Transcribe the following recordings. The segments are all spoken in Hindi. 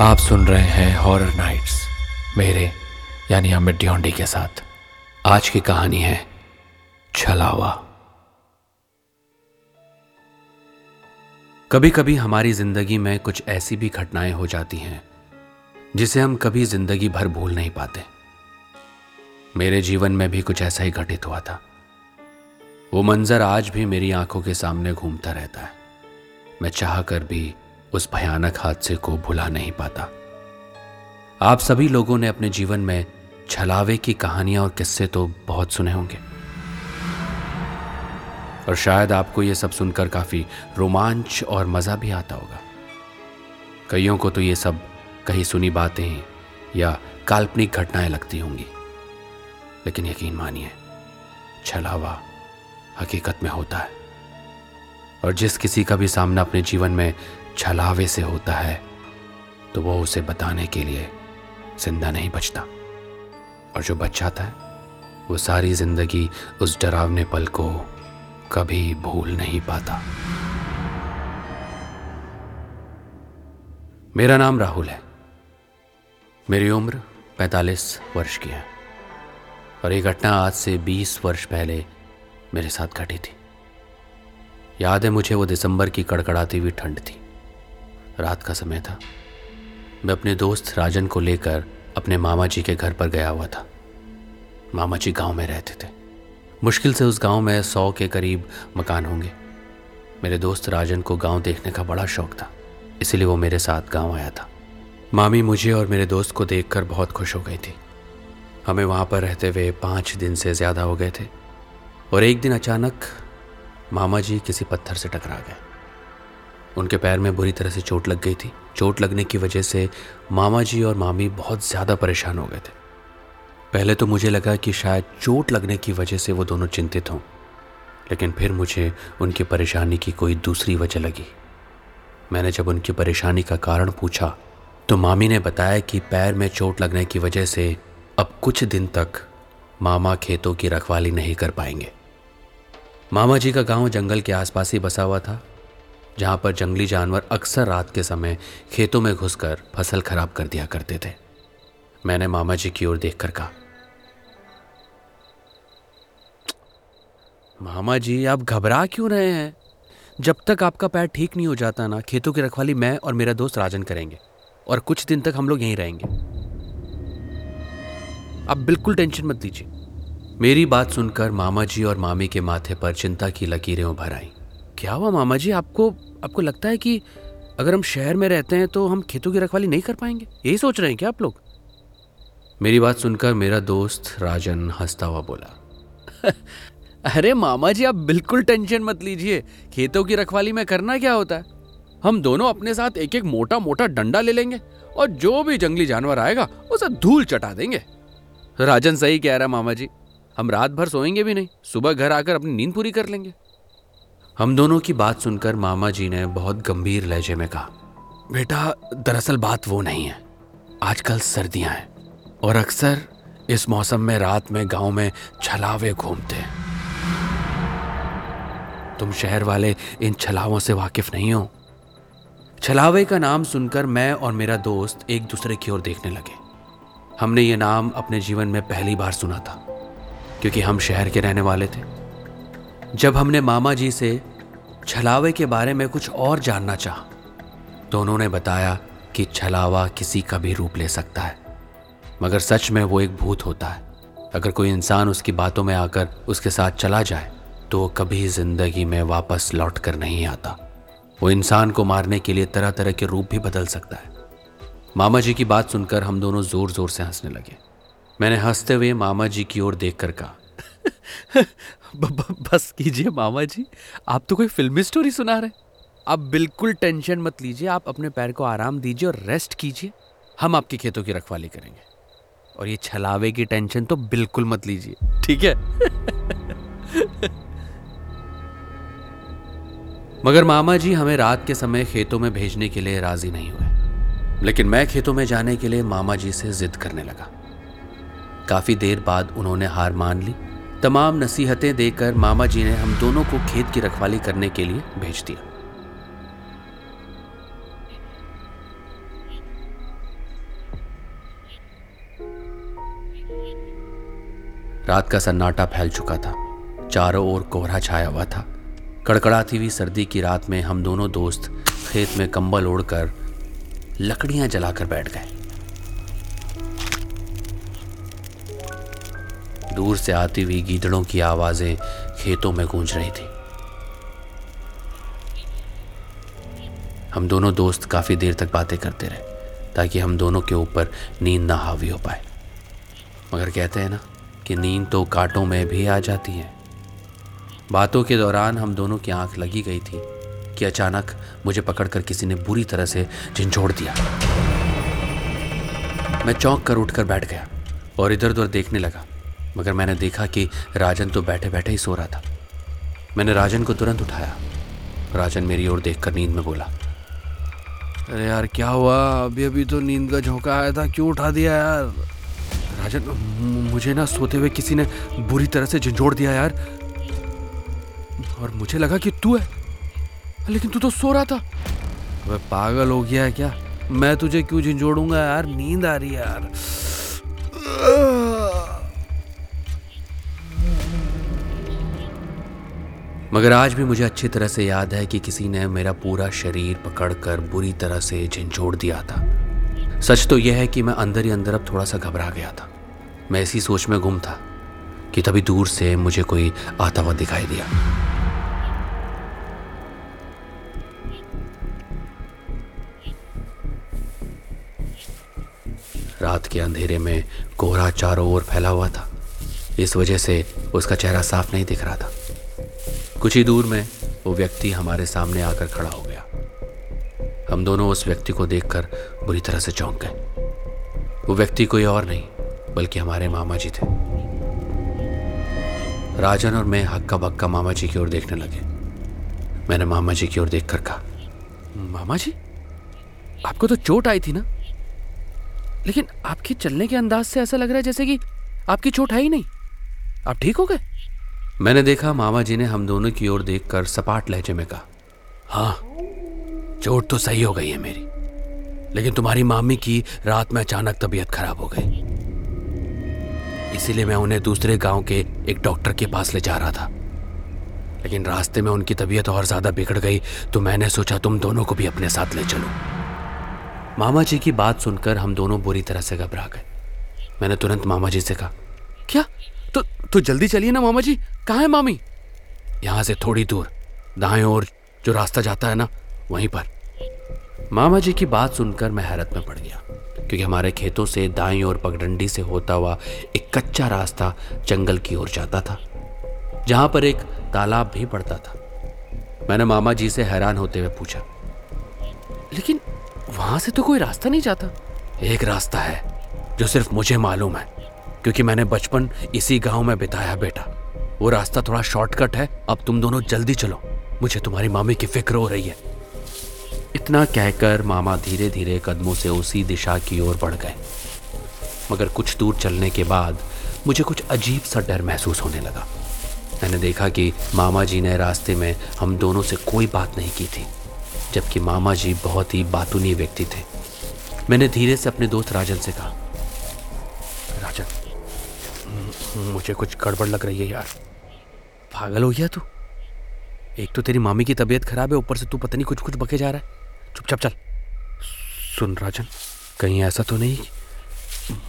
आप सुन रहे हैं हॉरर नाइट्स मेरे, यानी अमित ड्योंडी के साथ। आज की कहानी है छलावा। कभी कभी हमारी ज़िंदगी में कुछ ऐसी भी घटनाएँ हो जाती हैं, जिसे हम कभी ज़िंदगी भर भूल नहीं पाते। मेरे जीवन में भी कुछ ऐसा ही घटित हुआ था। वो मंजर आज भी मेरी आँखों के सामने घूमता रहता है। मैं चाह कर भी उस भयानक हादसे को भुला नहीं पाता। आप सभी लोगों ने अपने जीवन में छलावे की कहानियाँ और किस्से तो बहुत सुने होंगे। और शायद आपको यह सब सुनकर काफ़ी रोमांच और मज़ा भी आता होगा। कईयों को तो ये सब कहीं सुनी बातें या काल्पनिक घटनाएँ लगती होंगी। लेकिन यकीन मानिए, छलावा हकीकत में होता है। और जिस किसी का भी सामना अपने जीवन में छलावे से होता है तो वो उसे बताने के लिए ज़िंदा नहीं बचता। और जो बच जाता है, वो सारी ज़िंदगी उस डरावने पल को कभी भूल नहीं पाता। मेरा नाम राहुल है। मेरी उम्र 45 वर्ष की है। और ये घटना आज से 20 वर्ष पहले मेरे साथ घटी थी। याद है मुझे वो दिसंबर की कड़कड़ाती हुई ठंड थी। रात का समय था। मैं अपने दोस्त राजन को लेकर अपने मामा जी के घर पर गया हुआ था। मामा जी गाँव में रहते थे। मुश्किल से उस गाँव में सौ के करीब मकान होंगे। मेरे दोस्त राजन को गाँव देखने का बड़ा शौक था, इसलिए वो मेरे साथ गाँव आया था। मामी मुझे और मेरे दोस्त को देखकर बहुत खुश हो गई थी। हमें वहाँ पर रहते हुए पाँच दिन से ज़्यादा हो गए थे और एक दिन अचानक मामा जी किसी पत्थर से टकरा गए। उनके पैर में बुरी तरह से चोट लग गई थी। चोट लगने की वजह से मामा जी और मामी बहुत ज़्यादा परेशान हो गए थे। पहले तो मुझे लगा कि शायद चोट लगने की वजह से वो दोनों चिंतित हों, लेकिन फिर मुझे उनकी परेशानी की कोई दूसरी वजह लगी। मैंने जब उनकी परेशानी का कारण पूछा तो मामी ने बताया कि पैर में चोट लगने की वजह से अब कुछ दिन तक मामा खेतों की रखवाली नहीं कर पाएँगे। मामा जी का गाँव जंगल के आसपास ही बसा हुआ था। जहाँ पर जंगली जानवर अक्सर रात के समय खेतों में घुसकर फ़सल खराब कर दिया करते थे। मैंने मामा जी की ओर देखकर कहा, मामा जी, आप घबरा क्यों रहे हैं? जब तक आपका पैर ठीक नहीं हो जाता ना, खेतों की रखवाली मैं और मेरा दोस्त राजन करेंगे और कुछ दिन तक हम लोग यहीं रहेंगे। आप बिल्कुल टेंशन मत लीजिए। मेरी बात सुनकर मामा जी और मामी के माथे पर चिंता की लकीरें उभर आई। क्या हुआ मामा जी? आपको आपको लगता है कि अगर हम शहर में रहते हैं तो हम खेतों की रखवाली नहीं कर पाएँगे? यही सोच रहे हैं क्या आप लोग? मेरी बात सुनकर मेरा दोस्त राजन हंसता हुआ बोला, अरे मामा जी, आप बिल्कुल टेंशन मत लीजिए। खेतों की रखवाली में करना क्या होता है? हम दोनों अपने साथ एक एक मोटा मोटा डंडा ले लेंगे और जो भी जंगली जानवर आएगा, उसे धूल चटा देंगे। राजन सही कह रहा मामा जी। हम रात भर सोएँगे भी नहीं, सुबह घर आकर अपनी नींद पूरी कर लेंगे। हम दोनों की बात सुनकर मामा जी ने बहुत गंभीर लहजे में कहा, बेटा, दरअसल बात वो नहीं है। आजकल सर्दियाँ हैं और अक्सर इस मौसम में रात में गाँव में छलावे घूमते हैं। तुम शहर वाले इन छलावों से वाकिफ नहीं हो। छलावे का नाम सुनकर मैं और मेरा दोस्त एक दूसरे की ओर देखने लगे। हमने ये नाम अपने जीवन में पहली बार सुना था, क्योंकि हम शहर के रहने वाले थे। जब हमने मामा जी से छलावे के बारे में कुछ और जानना चाहा। तो उन्होंने बताया कि छलावा किसी का भी रूप ले सकता है। मगर सच में वो एक भूत होता है। अगर कोई इंसान उसकी बातों में आकर उसके साथ चला जाए तो वो कभी ज़िंदगी में वापस लौट कर नहीं आता। वो इंसान को मारने के लिए तरह तरह के रूप भी बदल सकता है। मामा जी की बात सुनकर हम दोनों ज़ोर ज़ोर से हंसने लगे। मैंने हँसते हुए मामा जी की ओर देखकर कहा बस कीजिए मामा जी। आप तो कोई फिल्मी स्टोरी सुना रहे आप बिल्कुल टेंशन मत लीजिए, आप अपने पैर को आराम दीजिए और रेस्ट कीजिए। हम आपके खेतों की रखवाली करेंगे। और ये छलावे की टेंशन तो बिल्कुल मत लीजिए, ठीक है? मगर मामा जी, हमें रात के समय खेतों में भेजने के लिए राज़ी नहीं हुए। लेकिन मैं खेतों में जाने के लिए मामा जी से जिद करने लगा। काफ़ी देर बाद उन्होंने हार मान ली। तमाम नसीहतें देकर मामा जी ने हम दोनों को खेत की रखवाली करने के लिए भेज दिया। रात का सन्नाटा फैल चुका था। चारों ओर कोहरा छाया हुआ था। कड़कड़ाती हुई सर्दी की रात में हम दोनों दोस्त खेत में कंबल ओढ़कर लकड़ियाँ जलाकर बैठ गए। दूर से आती हुई गीदड़ों की आवाज़ें खेतों में गूंज रही थी। हम दोनों दोस्त काफ़ी देर तक बातें करते रहे, ताकि हम दोनों के ऊपर नींद ना हावी हो पाए। मगर कहते हैं ना, कि नींद तो कांटों में भी आ जाती है। बातों के दौरान हम दोनों की आँख लगी गई थी कि अचानक मुझे पकड़कर किसी ने बुरी तरह से झिझोड़ दिया। मैं चौंक कर उठकर बैठ गया और इधर उधर देखने लगा। मगर मैंने देखा कि राजन तो बैठे बैठे ही सो रहा था। मैंने राजन को तुरंत उठाया। राजन मेरी ओर देखकर नींद में बोला, अरे यार, क्या हुआ? अभी अभी तो नींद का झोंका आया था, क्यों उठा दिया यार? राजन मुझे ना सोते हुए किसी ने बुरी तरह से झंझोड़ दिया यार। और मुझे लगा कि तू है, लेकिन तू तो सो रहा था। वह पागल हो गया है क्या? मैं तुझे क्यों झंझोड़ूँगा यार? नींद आ रही है यार। मगर आज भी मुझे अच्छी तरह से याद है कि किसी ने मेरा पूरा शरीर पकड़कर बुरी तरह से झिझोड़ दिया था। सच तो यह है कि मैं अंदर ही अंदर अब थोड़ा सा घबरा गया था। मैं ऐसी सोच में गुम था कि तभी दूर से मुझे कोई आता हुआ दिखाई दिया। रात के अंधेरे में कोहरा चारों ओर फैला हुआ था। इस वजह से उसका चेहरा साफ़ नहीं दिख रहा था। कुछ ही दूर में वो व्यक्ति हमारे सामने आकर खड़ा हो गया। हम दोनों उस व्यक्ति को देखकर बुरी तरह से चौंक गए। वो व्यक्ति कोई और नहीं, बल्कि हमारे मामा जी थे। राजन और मैं हक्का बक्का मामा जी की ओर देखने लगे। मैंने मामा जी की ओर देखकर कहा मामा जी आपको तो चोट आई थी ना? लेकिन आपके चलने के अंदाज से ऐसा लग रहा है जैसे कि आपकी चोट है ही नहीं। आप ठीक हो गए? मैंने देखा मामा जी ने हम दोनों की ओर देखकर सपाट लहजे में कहा हाँ चोट तो सही हो गई है मेरी, लेकिन तुम्हारी मामी की रात में अचानक तबीयत खराब हो गई। इसीलिए मैं उन्हें दूसरे गाँव के एक डॉक्टर के पास ले जा रहा था। लेकिन रास्ते में उनकी तबीयत और ज़्यादा बिगड़ गई तो मैंने सोचा तुम दोनों को भी अपने साथ ले चलो। मामा जी की बात सुनकर हम दोनों बुरी तरह से घबरा गए। मैंने तुरंत मामा जी से कहा, क्या? तो जल्दी चलिए ना मामा जी। कहाँ है मामी? यहाँ से थोड़ी दूर। दाएँ ओर जो रास्ता जाता है ना, वहीं पर। मामा जी की बात सुनकर मैं हैरत में पड़ गया, क्योंकि हमारे खेतों से दाई और पगडंडी से होता हुआ एक कच्चा रास्ता जंगल की ओर जाता था, जहाँ पर एक तालाब भी पड़ता था। मैंने मामा जी से हैरान होते हुए पूछा, लेकिन वहाँ से तो कोई रास्ता नहीं जाता? एक रास्ता है, जो सिर्फ़ मुझे मालूम है। क्योंकि मैंने बचपन इसी गाँव में बिताया बेटा। वो रास्ता थोड़ा शॉर्टकट है। अब तुम दोनों जल्दी चलो। मुझे तुम्हारी मामी की फ़िक्र हो रही है। इतना कहकर मामा धीरे धीरे कदमों से उसी दिशा की ओर बढ़ गए। मगर कुछ दूर चलने के बाद मुझे कुछ अजीब सा डर महसूस होने लगा। मैंने देखा कि मामा जी ने रास्ते में हम दोनों से कोई बात नहीं की थी, जबकि मामा जी बहुत ही बातूनी व्यक्ति थे। मैंने धीरे से अपने दोस्त राजन से कहा मुझे कुछ गड़बड़ लग रही है यार। पागल हो गया तू? एक तो तेरी मामी की तबीयत खराब है, ऊपर से तू पता नहीं कुछ कुछ बके जा रहा है। चुपचाप चल। सुन राजन, कहीं ऐसा तो नहीं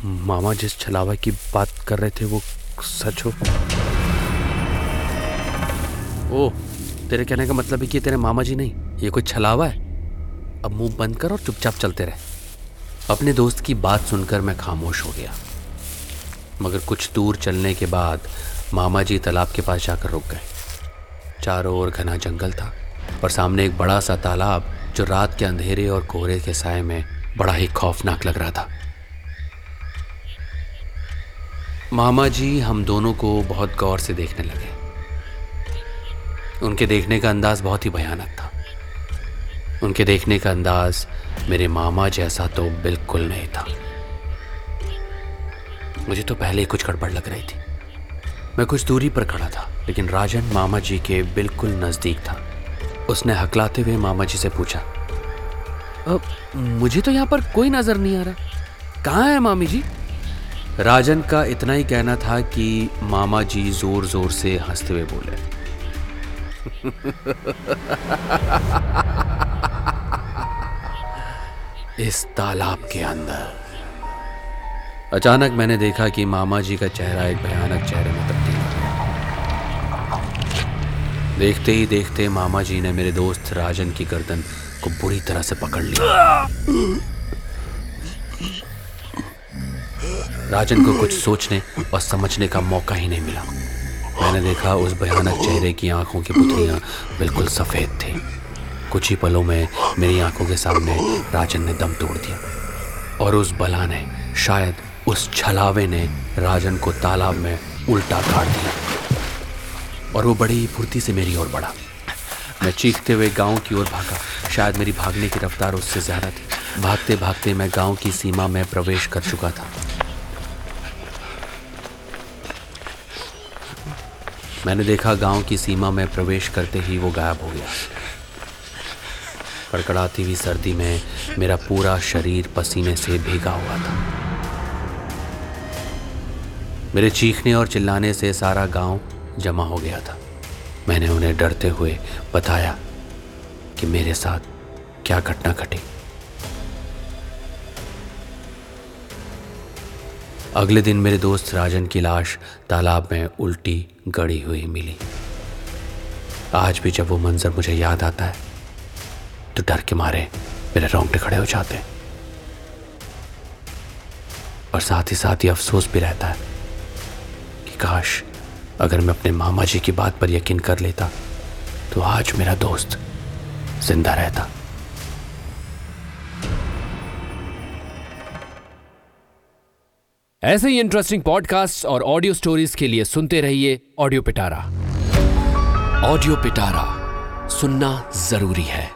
मामा जिस छलावा की बात कर रहे थे वो सच हो? ओ तेरे कहने का मतलब है कि तेरे मामा जी नहीं, ये कोई छलावा है? अब मुँह बंद कर और चुपचाप चलते रहे। अपने दोस्त की बात सुनकर मैं खामोश हो गया। मगर कुछ दूर चलने के बाद मामा जी तालाब के पास जाकर रुक गए। चारों ओर घना जंगल था और सामने एक बड़ा सा तालाब जो रात के अंधेरे और कोहरे के साय में बड़ा ही खौफनाक लग रहा था। मामा जी हम दोनों को बहुत गौर से देखने लगे। उनके देखने का अंदाज बहुत ही भयानक था। उनके देखने का अंदाज मेरे मामा जैसा तो बिल्कुल नहीं था। मुझे तो पहले ही कुछ गड़बड़ लग रही थी। मैं कुछ दूरी पर खड़ा था, लेकिन राजन मामा जी के बिल्कुल नज़दीक था। उसने हकलाते हुए मामा जी से पूछा मुझे तो यहाँ पर कोई नज़र नहीं आ रहा। कहाँ है मामी जी राजन का इतना ही कहना था कि मामा जी ज़ोर ज़ोर से हँसते हुए बोले, इस तालाब के अंदर अचानक मैंने देखा कि मामा जी का चेहरा एक भयानक चेहरे में तब्दील हो गया। देखते ही देखते मामा जी ने मेरे दोस्त राजन की गर्दन को बुरी तरह से पकड़ लिया। राजन को कुछ सोचने और समझने का मौका ही नहीं मिला। मैंने देखा उस भयानक चेहरे की आँखों की पुतलियाँ बिल्कुल सफ़ेद थी। कुछ ही पलों में मेरी आँखों के सामने राजन ने दम तोड़ दिया और उस बला ने शायद उस छलावे ने राजन को तालाब में उल्टा गाड़ दिया। और वो बड़ी फुर्ती से मेरी ओर बढ़ा। मैं चीखते हुए गाँव की ओर भागा। शायद मेरी भागने की रफ्तार उससे ज़्यादा थी। भागते भागते मैं गाँव की सीमा में प्रवेश कर चुका था। मैंने देखा गाँव की सीमा में प्रवेश करते ही वो गायब हो गया। कड़कड़ाती हुई सर्दी में मेरा पूरा शरीर पसीने से भीगा हुआ था। मेरे चीखने और चिल्लाने से सारा गाँव जमा हो गया था। मैंने उन्हें डरते हुए बताया कि मेरे साथ क्या घटना घटी। अगले दिन मेरे दोस्त राजन की लाश तालाब में उल्टी गड़ी हुई मिली। आज भी जब वो मंजर मुझे याद आता है तो डर के मारे मेरे रोंगटे खड़े हो जाते हैं। और साथ ही साथ ही अफसोस भी रहता है काश अगर मैं अपने मामा जी की बात पर यकीन कर लेता तो आज मेरा दोस्त ज़िंदा रहता। ऐसे ही इंटरेस्टिंग पॉडकास्ट और ऑडियो स्टोरीज के लिए सुनते रहिए ऑडियो पिटारा ऑडियो पिटारा सुनना ज़रूरी है।